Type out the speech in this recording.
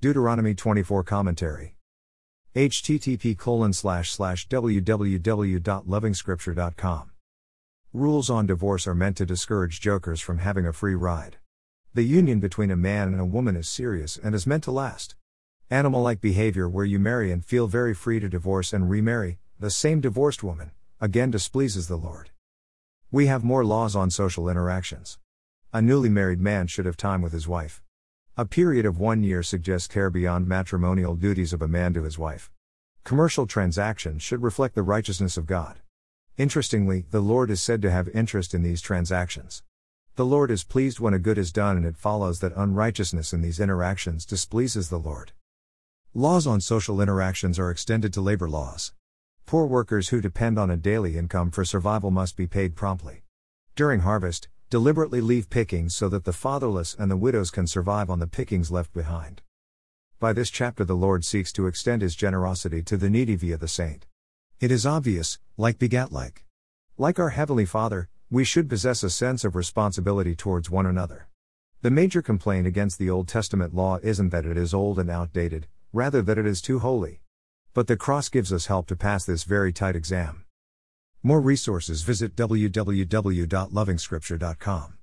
Deuteronomy 24 Commentary. http colon slash slash www.lovingscripture.com. Rules on divorce are meant to discourage jokers from having a free ride. The union between a man and a woman is serious and is meant to last. Animal like behavior where you marry and feel very free to divorce and remarry, the same divorced woman, again displeases the Lord. We have more laws on social interactions. A newly married man should have time with his wife. A period of one year suggests care beyond matrimonial duties of a man to his wife. Commercial transactions should reflect the righteousness of God. Interestingly, the Lord is said to have interest in these transactions. The Lord is pleased when a good is done, and it follows that unrighteousness in these interactions displeases the Lord. Laws on social interactions are extended to labor laws. Poor workers who depend on a daily income for survival must be paid promptly. During harvest, deliberately leave pickings so that the fatherless and the widows can survive on the pickings left behind. By this chapter, the Lord seeks to extend his generosity to the needy via the saint. It is obvious, like begat like. Like our Heavenly Father, we should possess a sense of responsibility towards one another. The major complaint against the Old Testament law isn't that it is old and outdated, rather that it is too holy. But the cross gives us help to pass this very tight exam. More resources visit www.lovingscripture.com.